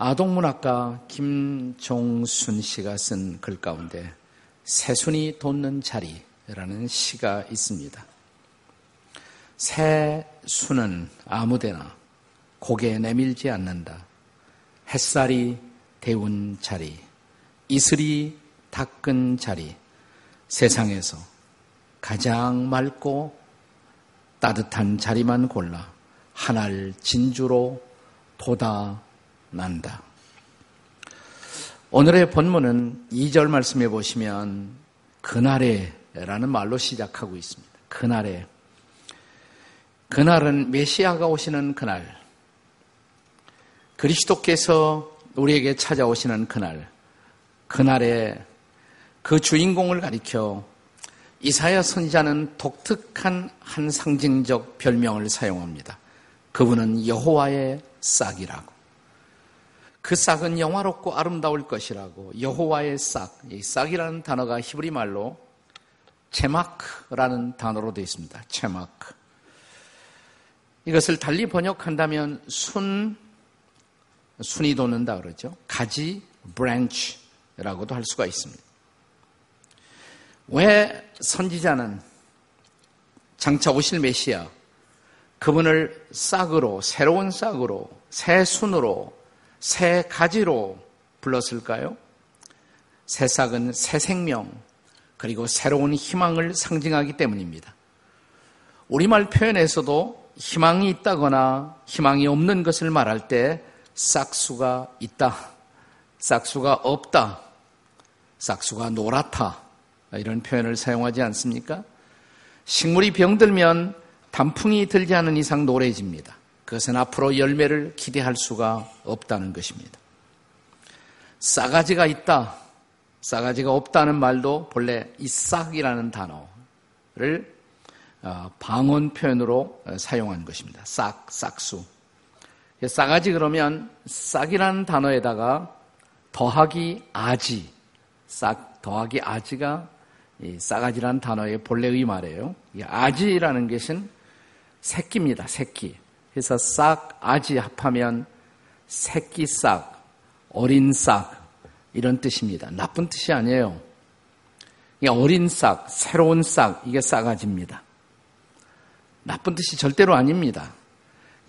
아동문학가 김종순 씨가 쓴 글 가운데 새순이 돋는 자리라는 시가 있습니다. 새순은 아무데나 고개 내밀지 않는다. 햇살이 데운 자리, 이슬이 닦은 자리, 세상에서 가장 맑고 따뜻한 자리만 골라 하늘 진주로 돋아 난다. 오늘의 본문은 2절 말씀해 보시면 그날에라는 말로 시작하고 있습니다. 그날에 그날은 메시아가 오시는 그날 그리스도께서 우리에게 찾아오시는 그날 그날에 그 주인공을 가리켜 이사야 선지자는 독특한 한 상징적 별명을 사용합니다. 그분은 여호와의 싹이라고. 그 싹은 영화롭고 아름다울 것이라고. 여호와의 싹. 이 싹이라는 단어가 히브리 말로 체마크라는 단어로 되어 있습니다. 체마크. 이것을 달리 번역한다면 순, 순이 돋는다 그러죠. 가지, branch라고도 할 수가 있습니다. 왜 선지자는 장차 오실 메시아 그분을 싹으로 새로운 싹으로 새 순으로 새 가지로 불렀을까요? 새 싹은 새 생명 그리고 새로운 희망을 상징하기 때문입니다. 우리말 표현에서도 희망이 있다거나 희망이 없는 것을 말할 때 싹수가 있다, 싹수가 없다, 싹수가 노랗다 이런 표현을 사용하지 않습니까? 식물이 병들면 단풍이 들지 않은 이상 노래집니다. 그것은 앞으로 열매를 기대할 수가 없다는 것입니다. 싸가지가 있다, 싸가지가 없다는 말도 본래 이 싹이라는 단어를 어, 방언 표현으로 사용한 것입니다. 싹, 싹수. 싸가지 그러면 싹이라는 단어에다가 더하기 아지, 싹 더하기 아지가 싸가지라는 단어의 본래의 말이에요. 아지라는 것은 새끼입니다. 새끼. 그래서 싹, 아지 합하면 새끼 싹, 어린 싹 이런 뜻입니다. 나쁜 뜻이 아니에요. 어린 싹, 새로운 싹 이게 싸가지입니다. 나쁜 뜻이 절대로 아닙니다.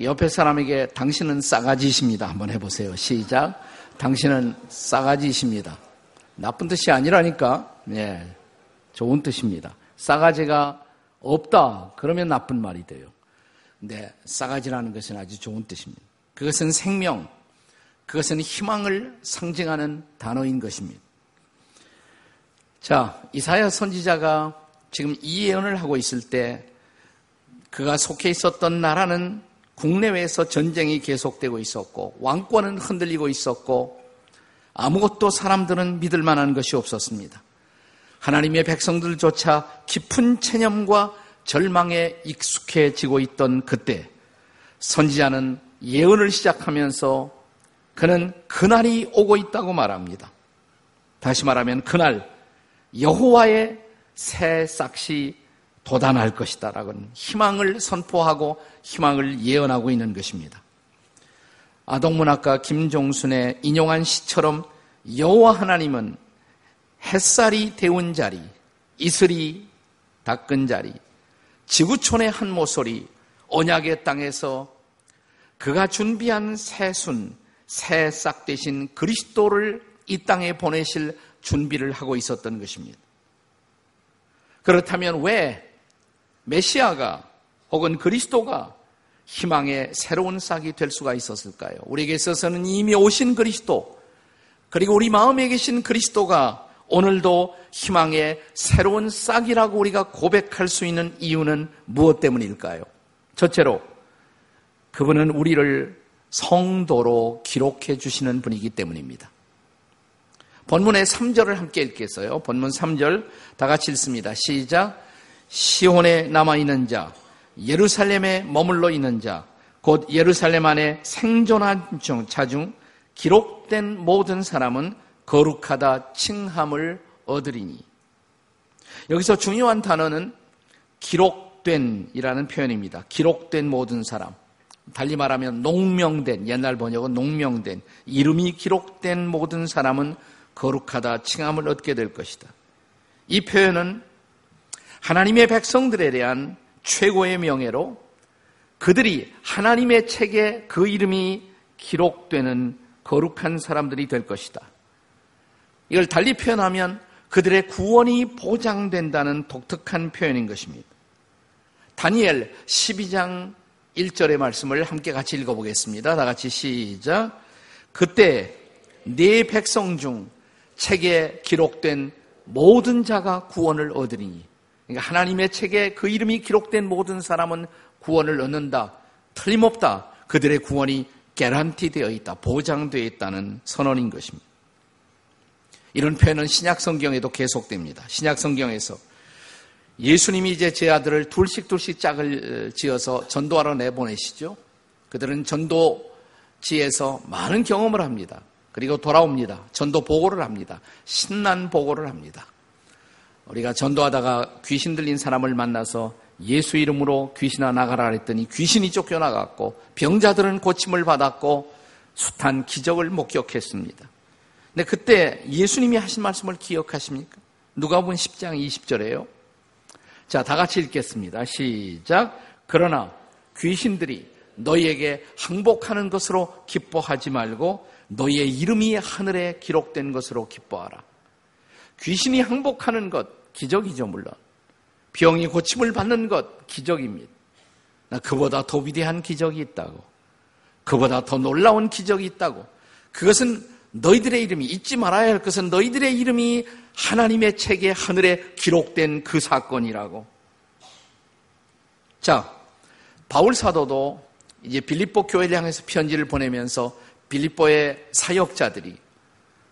옆에 사람에게 당신은 싸가지십니다. 한번 해보세요. 시작. 당신은 싸가지십니다. 나쁜 뜻이 아니라니까. 네. 좋은 뜻입니다. 싸가지가 없다. 그러면 나쁜 말이 돼요. 근데 싸가지라는 것은 아주 좋은 뜻입니다. 그것은 생명, 그것은 희망을 상징하는 단어인 것입니다. 자, 이사야 선지자가 지금 이 예언을 하고 있을 때 그가 속해 있었던 나라는 국내외에서 전쟁이 계속되고 있었고 왕권은 흔들리고 있었고 아무것도 사람들은 믿을 만한 것이 없었습니다. 하나님의 백성들조차 깊은 체념과 절망에 익숙해지고 있던 그때 선지자는 예언을 시작하면서 그는 그날이 오고 있다고 말합니다. 다시 말하면 그날 여호와의 새 싹이 도단할 것이다라는 희망을 선포하고 희망을 예언하고 있는 것입니다. 아동문학가 김종순의 인용한 시처럼 여호와 하나님은 햇살이 데운 자리, 이슬이 닦은 자리, 지구촌의 한 모서리, 언약의 땅에서 그가 준비한 새순, 새 싹 대신 그리스도를 이 땅에 보내실 준비를 하고 있었던 것입니다. 그렇다면 왜 메시아가 혹은 그리스도가 희망의 새로운 싹이 될 수가 있었을까요? 우리에게 있어서는 이미 오신 그리스도, 그리고 우리 마음에 계신 그리스도가 오늘도 희망의 새로운 싹이라고 우리가 고백할 수 있는 이유는 무엇 때문일까요? 첫째로, 그분은 우리를 성도로 기록해 주시는 분이기 때문입니다. 본문의 3절을 함께 읽겠어요. 본문 3절 다 같이 읽습니다. 시작. 시온에 남아 있는 자, 예루살렘에 머물러 있는 자, 곧 예루살렘 안에 생존한 자 중 기록된 모든 사람은 거룩하다 칭함을 얻으리니. 여기서 중요한 단어는 기록된이라는 표현입니다. 기록된 모든 사람. 달리 말하면 농명된 옛날 번역은 농명된 이름이 기록된 모든 사람은 거룩하다 칭함을 얻게 될 것이다. 이 표현은 하나님의 백성들에 대한 최고의 명예로 그들이 하나님의 책에 그 이름이 기록되는 거룩한 사람들이 될 것이다. 이걸 달리 표현하면 그들의 구원이 보장된다는 독특한 표현인 것입니다. 다니엘 12장 1절의 말씀을 함께 같이 읽어보겠습니다. 다 같이 시작. 그때 네 백성 중 책에 기록된 모든 자가 구원을 얻으리니 그러니까 하나님의 책에 그 이름이 기록된 모든 사람은 구원을 얻는다. 틀림없다. 그들의 구원이 개란티 되어 있다. 보장되어 있다는 선언인 것입니다. 이런 표현은 신약 성경에도 계속됩니다. 신약 성경에서 예수님이 이제 제 아들을 둘씩 둘씩 짝을 지어서 전도하러 내보내시죠. 그들은 전도지에서 많은 경험을 합니다. 그리고 돌아옵니다. 전도 보고를 합니다. 신난 보고를 합니다. 우리가 전도하다가 귀신 들린 사람을 만나서 예수 이름으로 귀신아 나가라 했더니 귀신이 쫓겨나갔고 병자들은 고침을 받았고 숱한 기적을 목격했습니다. 근데 그때 예수님이 하신 말씀을 기억하십니까? 누가 본 10장 20절에요. 자, 다 같이 읽겠습니다. 시작. 그러나 귀신들이 너희에게 항복하는 것으로 기뻐하지 말고 너희의 이름이 하늘에 기록된 것으로 기뻐하라. 귀신이 항복하는 것 기적이죠, 물론. 병이 고침을 받는 것 기적입니다. 나 그보다 더 위대한 기적이 있다고. 그보다 더 놀라운 기적이 있다고. 그것은 너희들의 이름이 잊지 말아야 할 것은 너희들의 이름이 하나님의 책에 하늘에 기록된 그 사건이라고. 자, 바울 사도도 이제 빌립보 교회를 향해서 편지를 보내면서 빌립보의 사역자들이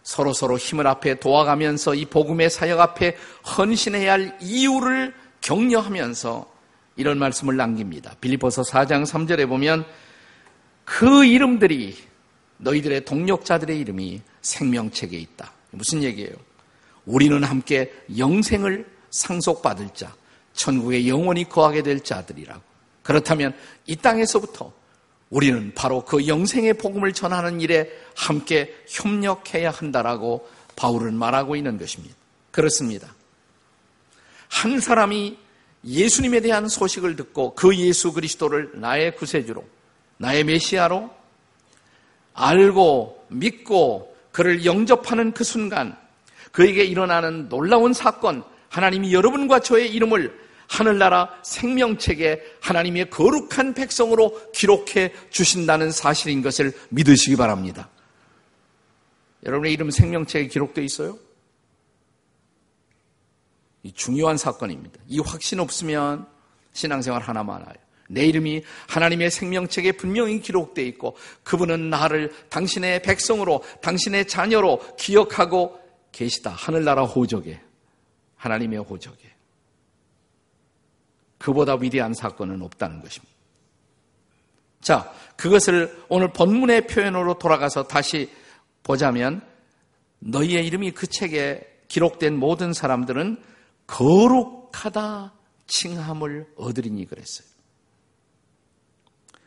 서로 서로 힘을 앞에 도와가면서 이 복음의 사역 앞에 헌신해야 할 이유를 격려하면서 이런 말씀을 남깁니다. 빌립보서 4장 3절에 보면 그 이름들이 너희들의 동력자들의 이름이 생명책에 있다. 무슨 얘기예요? 우리는 함께 영생을 상속받을 자, 천국에 영원히 거하게 될 자들이라고. 그렇다면 이 땅에서부터 우리는 바로 그 영생의 복음을 전하는 일에 함께 협력해야 한다라고 바울은 말하고 있는 것입니다. 그렇습니다. 한 사람이 예수님에 대한 소식을 듣고 그 예수 그리스도를 나의 구세주로, 나의 메시아로 알고 믿고 그를 영접하는 그 순간 그에게 일어나는 놀라운 사건, 하나님이 여러분과 저의 이름을 하늘나라 생명책에 하나님의 거룩한 백성으로 기록해 주신다는 사실인 것을 믿으시기 바랍니다. 여러분의 이름 생명책에 기록되어 있어요? 이 중요한 사건입니다. 이 확신 없으면 신앙생활 하나 많아요. 내 이름이 하나님의 생명책에 분명히 기록되어 있고 그분은 나를 당신의 백성으로 당신의 자녀로 기억하고 계시다. 하늘나라 호적에 하나님의 호적에 그보다 위대한 사건은 없다는 것입니다. 자, 그것을 오늘 본문의 표현으로 돌아가서 다시 보자면 너희의 이름이 그 책에 기록된 모든 사람들은 거룩하다 칭함을 얻으리니 그랬어요.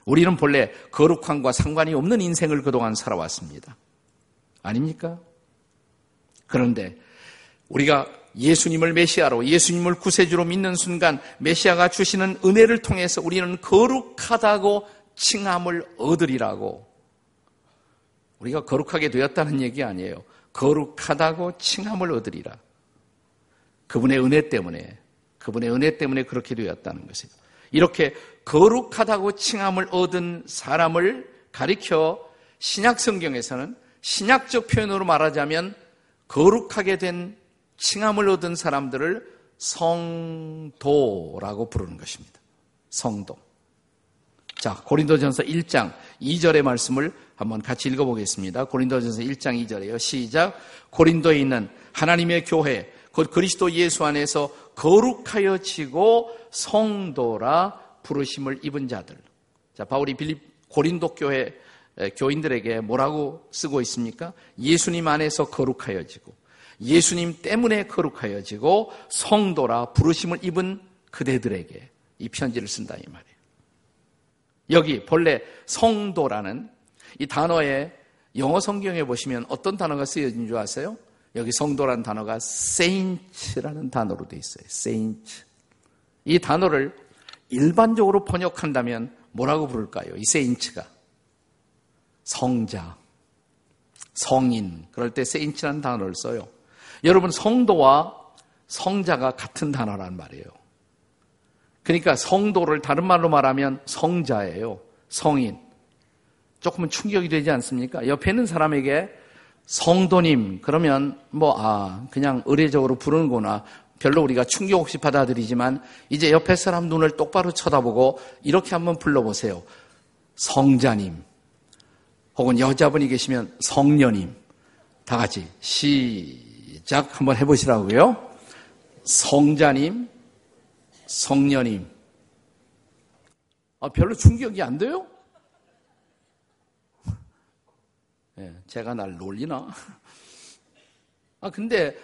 우리는 본래 거룩함과 상관이 없는 인생을 그동안 살아왔습니다. 아닙니까? 그런데 우리가 예수님을 메시아로 예수님을 구세주로 믿는 순간 메시아가 주시는 은혜를 통해서 우리는 거룩하다고 칭함을 얻으리라고 우리가 거룩하게 되었다는 얘기 아니에요. 거룩하다고 칭함을 얻으리라. 그분의 은혜 때문에 그분의 은혜 때문에 그렇게 되었다는 것이에요. 이렇게 거룩하다고 칭함을 얻은 사람을 가리켜 신약 성경에서는 신약적 표현으로 말하자면 거룩하게 된 칭함을 얻은 사람들을 성도라고 부르는 것입니다. 성도. 자, 고린도전서 1장 2절의 말씀을 한번 같이 읽어보겠습니다. 고린도전서 1장 2절에요. 시작. 고린도에 있는 하나님의 교회, 곧 그리스도 예수 안에서 거룩하여 지고 성도라 부르심을 입은 자들. 자, 바울이 빌립 고린도 교회 교인들에게 뭐라고 쓰고 있습니까? 예수님 안에서 거룩하여 지고 예수님 때문에 거룩하여 지고 성도라 부르심을 입은 그대들에게 이 편지를 쓴다 이 말이에요. 여기 본래 성도라는 이 단어에 영어 성경에 보시면 어떤 단어가 쓰여진 줄 아세요? 여기 성도라는 단어가 saint라는 단어로 되어 있어요. saint. 이 단어를 일반적으로 번역한다면 뭐라고 부를까요? 이 saint가. 성자, 성인. 그럴 때 saint라는 단어를 써요. 여러분, 성도와 성자가 같은 단어란 말이에요. 그러니까 성도를 다른 말로 말하면 성자예요. 성인. 조금은 충격이 되지 않습니까? 옆에 있는 사람에게 성도님, 그러면 뭐, 아, 그냥 의례적으로 부르는구나. 별로 우리가 충격 없이 받아들이지만 이제 옆에 사람 눈을 똑바로 쳐다보고 이렇게 한번 불러보세요. 성자님. 혹은 여자분이 계시면 성녀님. 다 같이 시작 한번 해보시라고요. 성자님, 성녀님. 아, 별로 충격이 안 돼요? 네, 제가 날 놀리나? 아, 근데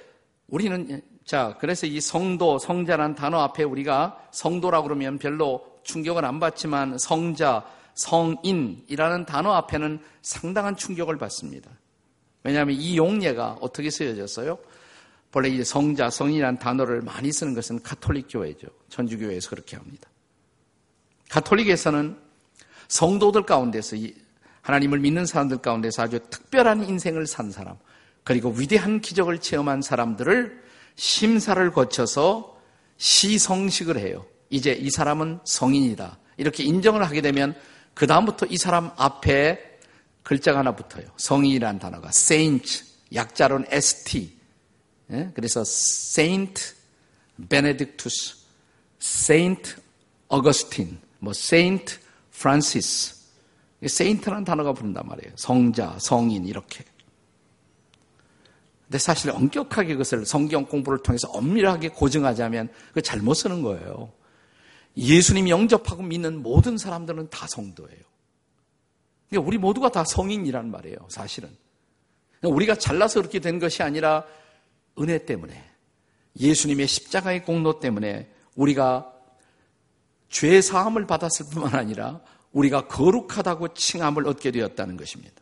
우리는, 자, 그래서 이 성도, 성자란 단어 앞에 우리가 성도라고 그러면 별로 충격을 안 받지만 성자, 성인이라는 단어 앞에는 상당한 충격을 받습니다. 왜냐하면 이 용례가 어떻게 쓰여졌어요? 원래 이제 성자, 성인이라는 단어를 많이 쓰는 것은 카톨릭 교회죠. 천주교회에서 그렇게 합니다. 가톨릭에서는 성도들 가운데서 하나님을 믿는 사람들 가운데서 아주 특별한 인생을 산 사람, 그리고 위대한 기적을 체험한 사람들을 심사를 거쳐서 시성식을 해요. 이제 이 사람은 성인이다. 이렇게 인정을 하게 되면 그다음부터 이 사람 앞에 글자가 하나 붙어요. 성인이라는 단어가 saint, 약자로는 st, 예? 그래서 Saint Benedictus, Saint Augustine, 뭐 Saint Francis, Saint라는 단어가 부른단 말이에요. 성자, 성인 이렇게. 근데 사실 엄격하게 그것을 성경 공부를 통해서 엄밀하게 고증하자면 그 잘못 쓰는 거예요. 예수님 영접하고 믿는 모든 사람들은 다 성도예요. 그러니까 우리 모두가 다 성인이란 말이에요, 사실은. 우리가 잘나서 그렇게 된 것이 아니라 은혜 때문에 예수님의 십자가의 공로 때문에 우리가 죄 사함을 받았을 뿐만 아니라 우리가 거룩하다고 칭함을 얻게 되었다는 것입니다.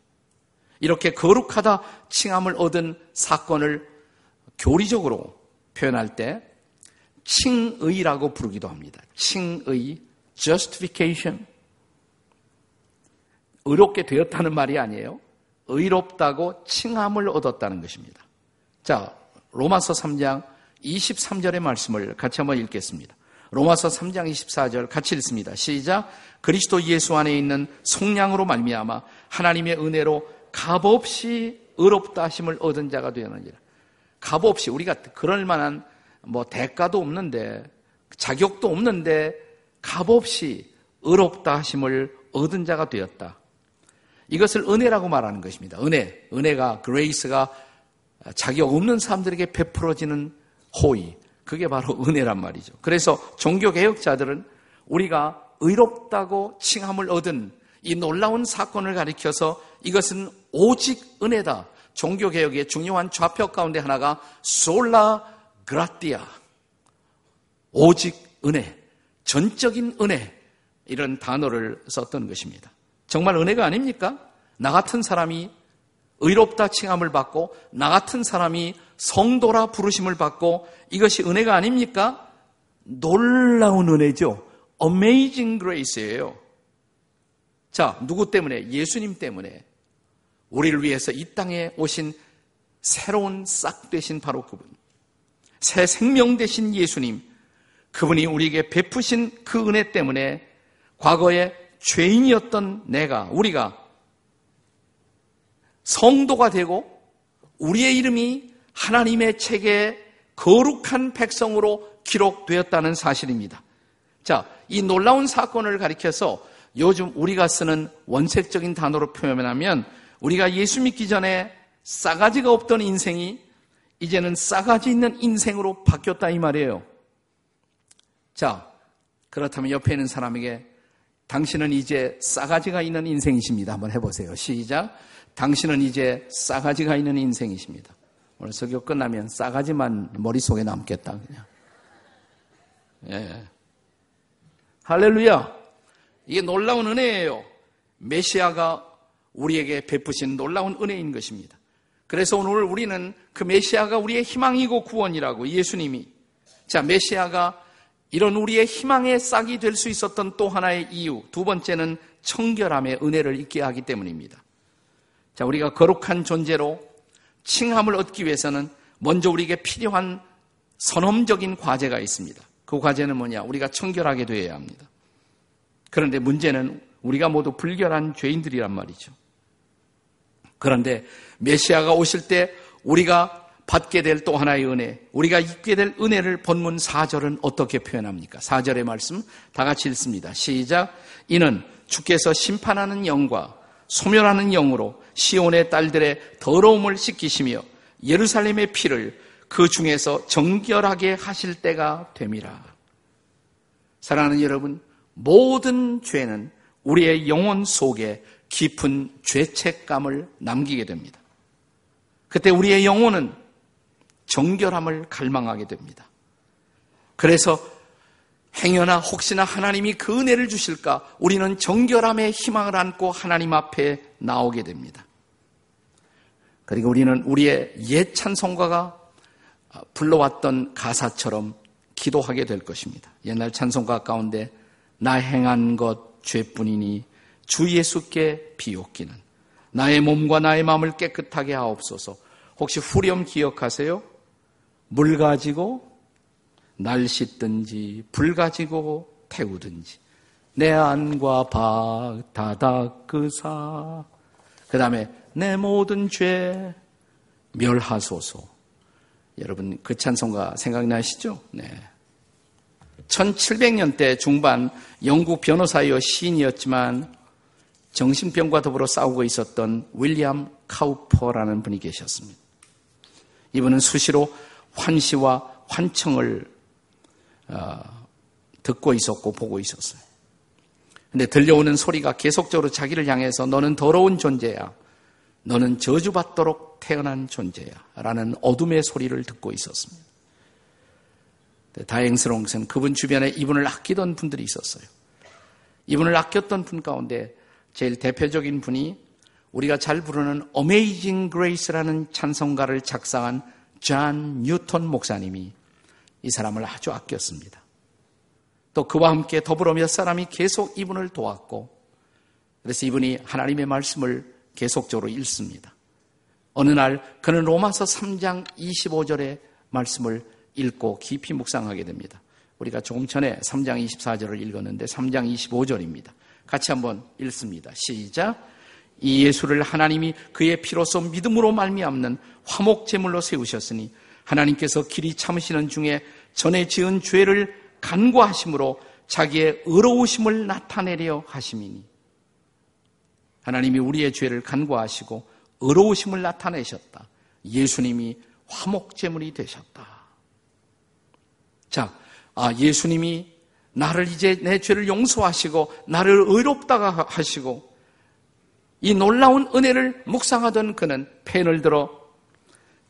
이렇게 거룩하다 칭함을 얻은 사건을 교리적으로 표현할 때 칭의라고 부르기도 합니다. 칭의, justification. 의롭게 되었다는 말이 아니에요. 의롭다고 칭함을 얻었다는 것입니다. 자, 로마서 3장 23절의 말씀을 같이 한번 읽겠습니다. 로마서 3장 24절 같이 읽습니다. 시작. 그리스도 예수 안에 있는 속량으로 말미암아 하나님의 은혜로 값없이 의롭다 하심을 얻은 자가 되었느니라. 값없이 우리가 그럴 만한 뭐 대가도 없는데 자격도 없는데 값없이 의롭다 하심을 얻은 자가 되었다. 이것을 은혜라고 말하는 것입니다. 은혜, 은혜가 grace가 자격 없는 사람들에게 베풀어지는 호의. 그게 바로 은혜란 말이죠. 그래서 종교개혁자들은 우리가 의롭다고 칭함을 얻은 이 놀라운 사건을 가리켜서 이것은 오직 은혜다. 종교개혁의 중요한 좌표 가운데 하나가 솔라 그라띠아. 오직 은혜. 전적인 은혜. 이런 단어를 썼던 것입니다. 정말 은혜가 아닙니까? 나 같은 사람이 의롭다 칭함을 받고 나 같은 사람이 성도라 부르심을 받고 이것이 은혜가 아닙니까? 놀라운 은혜죠. Amazing Grace예요. 자, 누구 때문에? 예수님 때문에. 우리를 위해서 이 땅에 오신 새로운 싹 되신 바로 그분. 새 생명 되신 예수님. 그분이 우리에게 베푸신 그 은혜 때문에 과거에 죄인이었던 내가, 우리가 성도가 되고 우리의 이름이 하나님의 책에 거룩한 백성으로 기록되었다는 사실입니다. 자, 이 놀라운 사건을 가리켜서 요즘 우리가 쓰는 원색적인 단어로 표현하면 우리가 예수 믿기 전에 싸가지가 없던 인생이 이제는 싸가지 있는 인생으로 바뀌었다 이 말이에요. 자, 그렇다면 옆에 있는 사람에게 당신은 이제 싸가지가 있는 인생이십니다. 한번 해보세요. 시작. 당신은 이제 싸가지가 있는 인생이십니다. 오늘 설교 끝나면 싸가지만 머릿속에 남겠다, 그냥. 예. 할렐루야. 이게 놀라운 은혜예요. 메시아가 우리에게 베푸신 놀라운 은혜인 것입니다. 그래서 오늘 우리는 그 메시아가 우리의 희망이고 구원이라고 예수님이 자 메시아가 이런 우리의 희망의 싹이 될 수 있었던 또 하나의 이유 두 번째는 청결함의 은혜를 잊게 하기 때문입니다. 자 우리가 거룩한 존재로 칭함을 얻기 위해서는 먼저 우리에게 필요한 선험적인 과제가 있습니다. 그 과제는 뭐냐? 우리가 청결하게 되어야 합니다. 그런데 문제는 우리가 모두 불결한 죄인들이란 말이죠. 그런데 메시아가 오실 때 우리가 받게 될 또 하나의 은혜, 우리가 입게 될 은혜를 본문 4절은 어떻게 표현합니까? 4절의 말씀 다 같이 읽습니다. 시작. 이는 주께서 심판하는 영과 소멸하는 영으로 시온의 딸들의 더러움을 씻기시며 예루살렘의 피를 그 중에서 정결하게 하실 때가 됨이라. 사랑하는 여러분, 모든 죄는 우리의 영혼 속에 깊은 죄책감을 남기게 됩니다. 그때 우리의 영혼은 정결함을 갈망하게 됩니다. 그래서 행여나 혹시나 하나님이 그 은혜를 주실까 우리는 정결함의 희망을 안고 하나님 앞에 나오게 됩니다. 그리고 우리는 우리의 옛 찬송가가 불러왔던 가사처럼 기도하게 될 것입니다. 옛날 찬송가 가운데 나 행한 것 죄뿐이니 주 예수께 비옵기는 나의 몸과 나의 마음을 깨끗하게 하옵소서. 혹시 후렴 기억하세요? 물 가지고 날 씻든지 불 가지고 태우든지 내 안과 박 다닥그사 그 다음에 내 모든 죄 멸하소서 여러분 그 찬송가 생각나시죠? 네. 1700년대 중반 영국 변호사이어 시인이었지만 정신병과 더불어 싸우고 있었던 윌리엄 카우퍼라는 분이 계셨습니다. 이분은 수시로 환시와 환청을 어, 듣고 있었고 보고 있었어요. 근데 들려오는 소리가 계속적으로 자기를 향해서 너는 더러운 존재야. 너는 저주받도록 태어난 존재야. 라는 어둠의 소리를 듣고 있었습니다. 다행스러운 것은 그분 주변에 이분을 아끼던 분들이 있었어요. 이분을 아꼈던 분 가운데 제일 대표적인 분이 우리가 잘 부르는 Amazing Grace라는 찬송가를 작성한 존 뉴턴 목사님이 이 사람을 아주 아꼈습니다. 또 그와 함께 더불어 몇 사람이 계속 이분을 도왔고 그래서 이분이 하나님의 말씀을 계속적으로 읽습니다. 어느 날 그는 로마서 3장 25절의 말씀을 읽고 깊이 묵상하게 됩니다. 우리가 조금 전에 3장 24절을 읽었는데 3장 25절입니다. 같이 한번 읽습니다. 시작. 이 예수를 하나님이 그의 피로서 믿음으로 말미암는 화목 제물로 세우셨으니 하나님께서 길이 참으시는 중에 전에 지은 죄를 간과하심으로 자기의 의로우심을 나타내려 하심이니 하나님이 우리의 죄를 간과하시고 의로우심을 나타내셨다. 예수님이 화목 제물이 되셨다. 자, 아, 예수님이 나를 이제 내 죄를 용서하시고 나를 의롭다가 하시고 이 놀라운 은혜를 묵상하던 그는 펜을 들어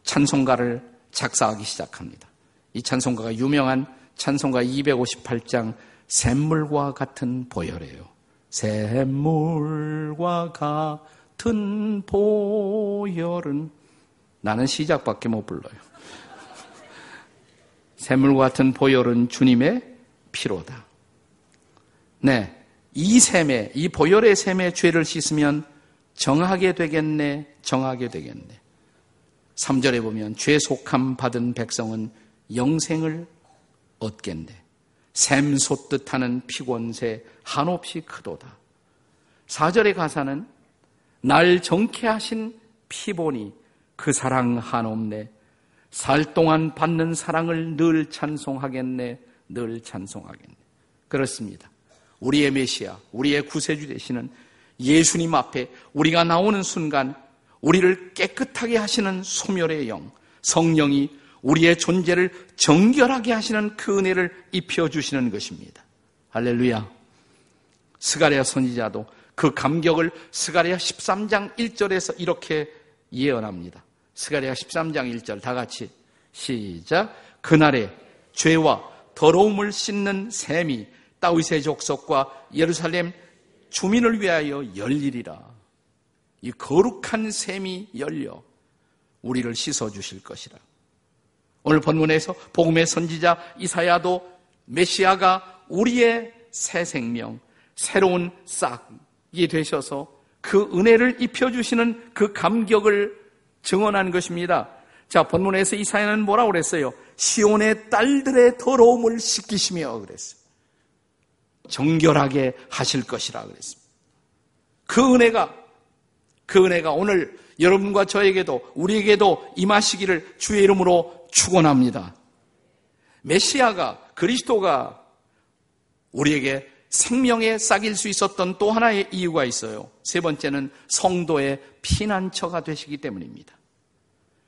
찬송가를 작사하기 시작합니다. 이 찬송가가 유명한 찬송가 258장 샘물과 같은 보혈이에요. 샘물과 같은 보혈은 나는 시작밖에 못 불러요. 샘물과 같은 보혈은 주님의 피로다. 네. 이 샘에, 이 보혈의 샘에 죄를 씻으면 정하게 되겠네, 정하게 되겠네. 3절에 보면 죄 속함 받은 백성은 영생을 얻겠네. 샘 솟듯 하는 피곤새 한없이 크도다. 4절의 가사는 날 정케 하신 피보니 그 사랑 한없네. 살 동안 받는 사랑을 늘 찬송하겠네. 늘 찬송하겠네. 그렇습니다. 우리의 메시아, 우리의 구세주 되시는 예수님 앞에 우리가 나오는 순간 우리를 깨끗하게 하시는 소멸의 영, 성령이 우리의 존재를 정결하게 하시는 그 은혜를 입혀주시는 것입니다. 할렐루야. 스가랴 선지자도 그 감격을 스가랴 13장 1절에서 이렇게 예언합니다. 스가랴 13장 1절 다 같이 시작. 그날에 죄와 더러움을 씻는 샘이 다윗의 족속과 예루살렘 주민을 위하여 열리리라. 이 거룩한 샘이 열려 우리를 씻어 주실 것이라. 오늘 본문에서 복음의 선지자 이사야도 메시아가 우리의 새 생명, 새로운 싹이 되셔서 그 은혜를 입혀 주시는 그 감격을 증언한 것입니다. 자, 본문에서 이사야는 뭐라고 그랬어요? 시온의 딸들의 더러움을 씻기시며 그랬어요. 정결하게 하실 것이라 그랬습니다. 그 은혜가, 그 은혜가 오늘 여러분과 저에게도, 우리에게도 임하시기를 주의 이름으로 축원합니다. 메시아가, 그리스도가 우리에게 생명에 싹일 수 있었던 또 하나의 이유가 있어요. 세 번째는 성도의 피난처가 되시기 때문입니다.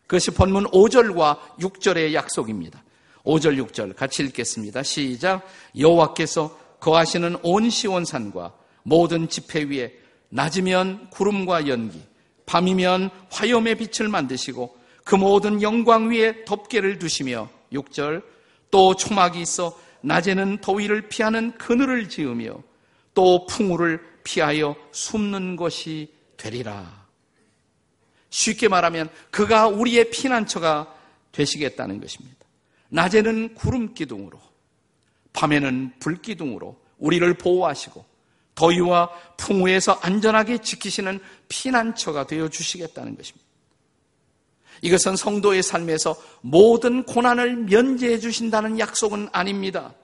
그것이 본문 5절과 6절의 약속입니다. 5절 6절 같이 읽겠습니다. 시작. 여호와께서 거하시는 온 시온산과 모든 지폐 위에 낮이면 구름과 연기, 밤이면 화염의 빛을 만드시고 그 모든 영광 위에 덮개를 두시며 6절 또 초막이 있어 낮에는 더위를 피하는 그늘을 지으며 또 풍우를 피하여 숨는 것이 되리라. 쉽게 말하면 그가 우리의 피난처가 되시겠다는 것입니다. 낮에는 구름 기둥으로, 밤에는 불 기둥으로 우리를 보호하시고 더위와 풍우에서 안전하게 지키시는 피난처가 되어 주시겠다는 것입니다. 이것은 성도의 삶에서 모든 고난을 면제해 주신다는 약속은 아닙니다.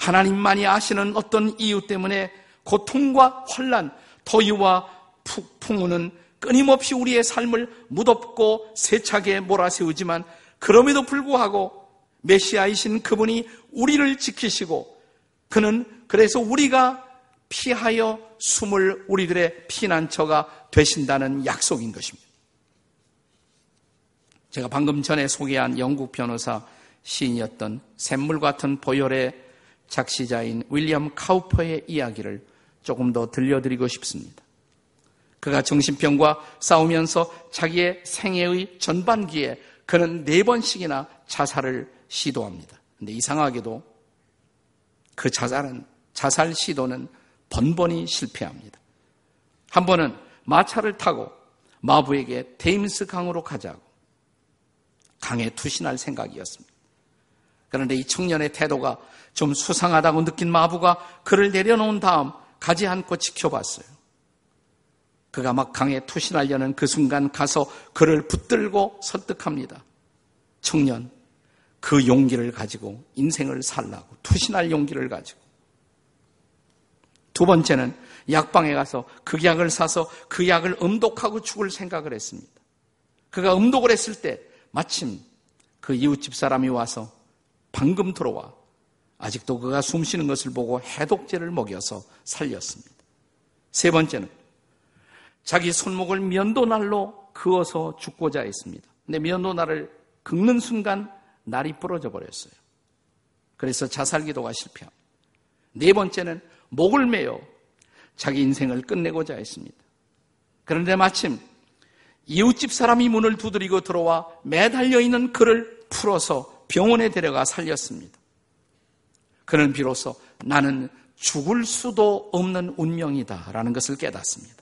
하나님만이 아시는 어떤 이유 때문에 고통과 혼란, 더위와 풍우는 끊임없이 우리의 삶을 무덥고 세차게 몰아세우지만 그럼에도 불구하고 메시아이신 그분이 우리를 지키시고 그는 그래서 우리가 피하여 숨을 우리들의 피난처가 되신다는 약속인 것입니다. 제가 방금 전에 소개한 영국 변호사 시인이었던 샘물 같은 보혈의 작시자인 윌리엄 카우퍼의 이야기를 조금 더 들려드리고 싶습니다. 그가 정신병과 싸우면서 자기의 생애의 전반기에 그는 네 번씩이나 자살을 시도합니다. 근데 이상하게도 그 자살은, 자살 시도는 번번이 실패합니다. 한 번은 마차를 타고 마부에게 템스 강으로 가자고 강에 투신할 생각이었습니다. 그런데 이 청년의 태도가 좀 수상하다고 느낀 마부가 그를 내려놓은 다음 가지 않고 지켜봤어요. 그가 막 강에 투신하려는 그 순간 가서 그를 붙들고 설득합니다. 청년, 그 용기를 가지고 인생을 살라고 투신할 용기를 가지고. 두 번째는 약방에 가서 그 약을 사서 그 약을 음독하고 죽을 생각을 했습니다. 그가 음독을 했을 때 마침 그 이웃집 사람이 와서 방금 들어와 아직도 그가 숨 쉬는 것을 보고 해독제를 먹여서 살렸습니다. 세 번째는 자기 손목을 면도날로 그어서 죽고자 했습니다. 근데 면도날을 긁는 순간 날이 부러져 버렸어요. 그래서 자살 기도가 실패합니다. 네 번째는 목을 매어 자기 인생을 끝내고자 했습니다. 그런데 마침 이웃집 사람이 문을 두드리고 들어와 매달려 있는 그를 풀어서 병원에 데려가 살렸습니다. 그는 비로소 나는 죽을 수도 없는 운명이다 라는 것을 깨닫습니다.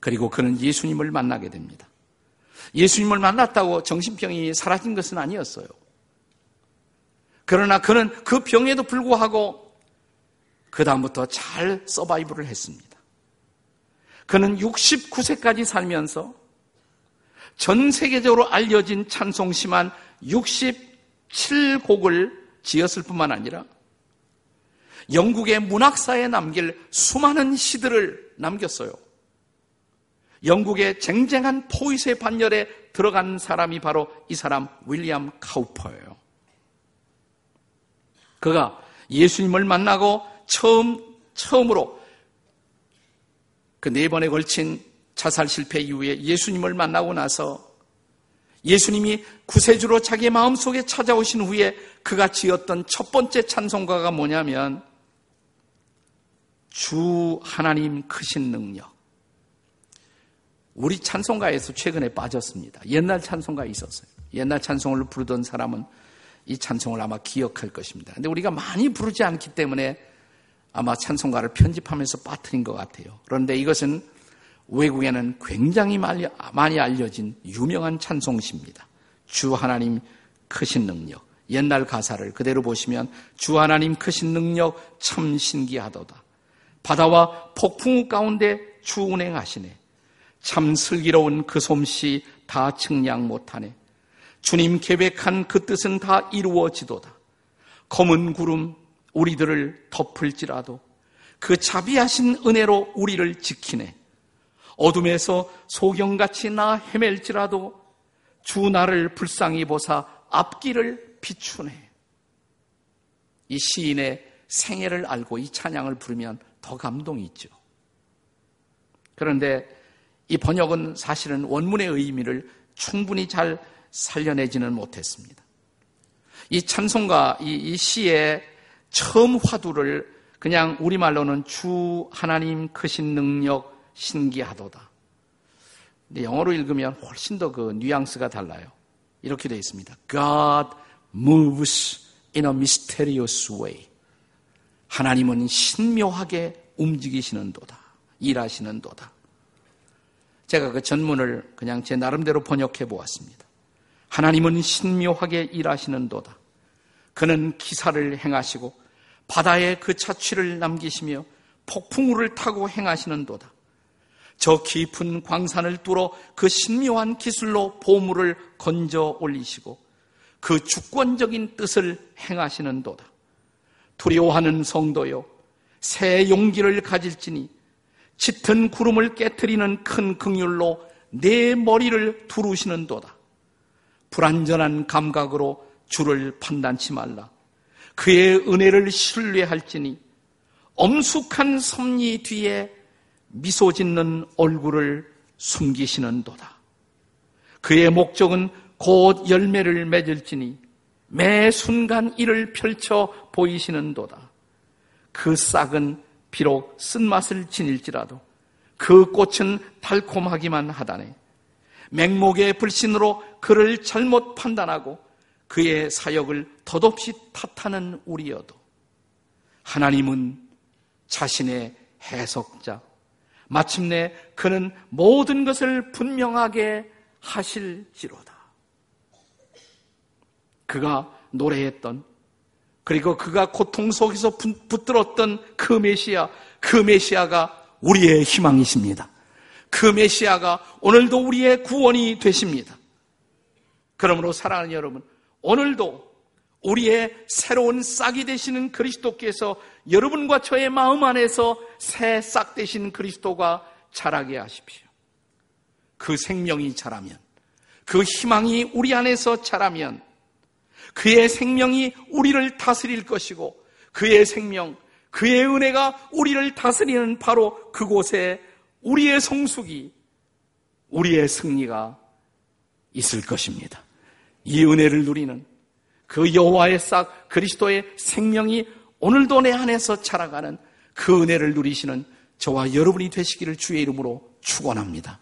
그리고 그는 예수님을 만나게 됩니다. 예수님을 만났다고 정신병이 사라진 것은 아니었어요. 그러나 그는 그 병에도 불구하고 그 다음부터 잘 서바이브를 했습니다. 그는 69세까지 살면서 전 세계적으로 알려진 찬송시만 67곡을 지었을 뿐만 아니라 영국의 문학사에 남길 수많은 시들을 남겼어요. 영국의 쟁쟁한 포이세 반열에 들어간 사람이 바로 이 사람 윌리엄 카우퍼예요. 그가 예수님을 만나고 처음 처음으로 그 네 번에 걸친 자살 실패 이후에 예수님을 만나고 나서 예수님이 구세주로 자기의 마음속에 찾아오신 후에 그가 지었던 첫 번째 찬송가가 뭐냐면 주 하나님 크신 능력. 우리 찬송가에서 최근에 빠졌습니다. 옛날 찬송가 있었어요. 옛날 찬송을 부르던 사람은 이 찬송을 아마 기억할 것입니다. 근데 우리가 많이 부르지 않기 때문에 아마 찬송가를 편집하면서 빠뜨린 것 같아요. 그런데 이것은 외국에는 굉장히 많이 알려진 유명한 찬송시입니다. 주 하나님 크신 능력. 옛날 가사를 그대로 보시면 주 하나님 크신 능력 참 신기하도다. 바다와 폭풍 가운데 주 운행하시네. 참 슬기로운 그 솜씨 다 측량 못하네. 주님 계획한 그 뜻은 다 이루어지도다. 검은 구름 우리들을 덮을지라도 그 자비하신 은혜로 우리를 지키네. 어둠에서 소경같이 나 헤맬지라도 주 나를 불쌍히 보사 앞길을 비추네. 이 시인의 생애를 알고 이 찬양을 부르면 더 감동이 있죠. 그런데 이 번역은 사실은 원문의 의미를 충분히 잘 살려내지는 못했습니다. 이 찬송가, 이, 이 시의 처음 화두를 그냥 우리말로는 주 하나님 크신 능력 신기하도다. 근데 영어로 읽으면 훨씬 더 그 뉘앙스가 달라요. 이렇게 되어 있습니다. God moves in a mysterious way. 하나님은 신묘하게 움직이시는 도다. 일하시는 도다. 제가 그 전문을 그냥 제 나름대로 번역해 보았습니다. 하나님은 신묘하게 일하시는 도다. 그는 기사를 행하시고 바다에 그 차취를 남기시며 폭풍우를 타고 행하시는 도다. 저 깊은 광산을 뚫어 그 신묘한 기술로 보물을 건져 올리시고 그 주권적인 뜻을 행하시는 도다. 두려워하는 성도요, 새 용기를 가질지니 짙은 구름을 깨뜨리는 큰 긍휼로 내 머리를 두르시는 도다. 불완전한 감각으로 주를 판단치 말라. 그의 은혜를 신뢰할지니 엄숙한 섭리 뒤에 미소 짓는 얼굴을 숨기시는도다. 그의 목적은 곧 열매를 맺을지니 매 순간 이를 펼쳐 보이시는도다. 그 싹은 비록 쓴맛을 지닐지라도 그 꽃은 달콤하기만 하다네. 맹목의 불신으로 그를 잘못 판단하고 그의 사역을 덧없이 탓하는 우리여도 하나님은 자신의 해석자, 마침내 그는 모든 것을 분명하게 하실지로다. 그가 노래했던 그리고 그가 고통 속에서 붙들었던 그 메시아, 그 메시아가 우리의 희망이십니다. 그 메시아가 오늘도 우리의 구원이 되십니다. 그러므로 사랑하는 여러분, 오늘도 우리의 새로운 싹이 되시는 그리스도께서 여러분과 저의 마음 안에서 새 싹 되신 그리스도가 자라게 하십시오. 그 생명이 자라면, 그 희망이 우리 안에서 자라면, 그의 생명이 우리를 다스릴 것이고, 그의 생명, 그의 은혜가 우리를 다스리는 바로 그곳에 우리의 성숙이, 우리의 승리가 있을 것입니다. 이 은혜를 누리는 그 여호와의 싹 그리스도의 생명이 오늘도 내 안에서 자라가는 그 은혜를 누리시는 저와 여러분이 되시기를 주의 이름으로 축원합니다.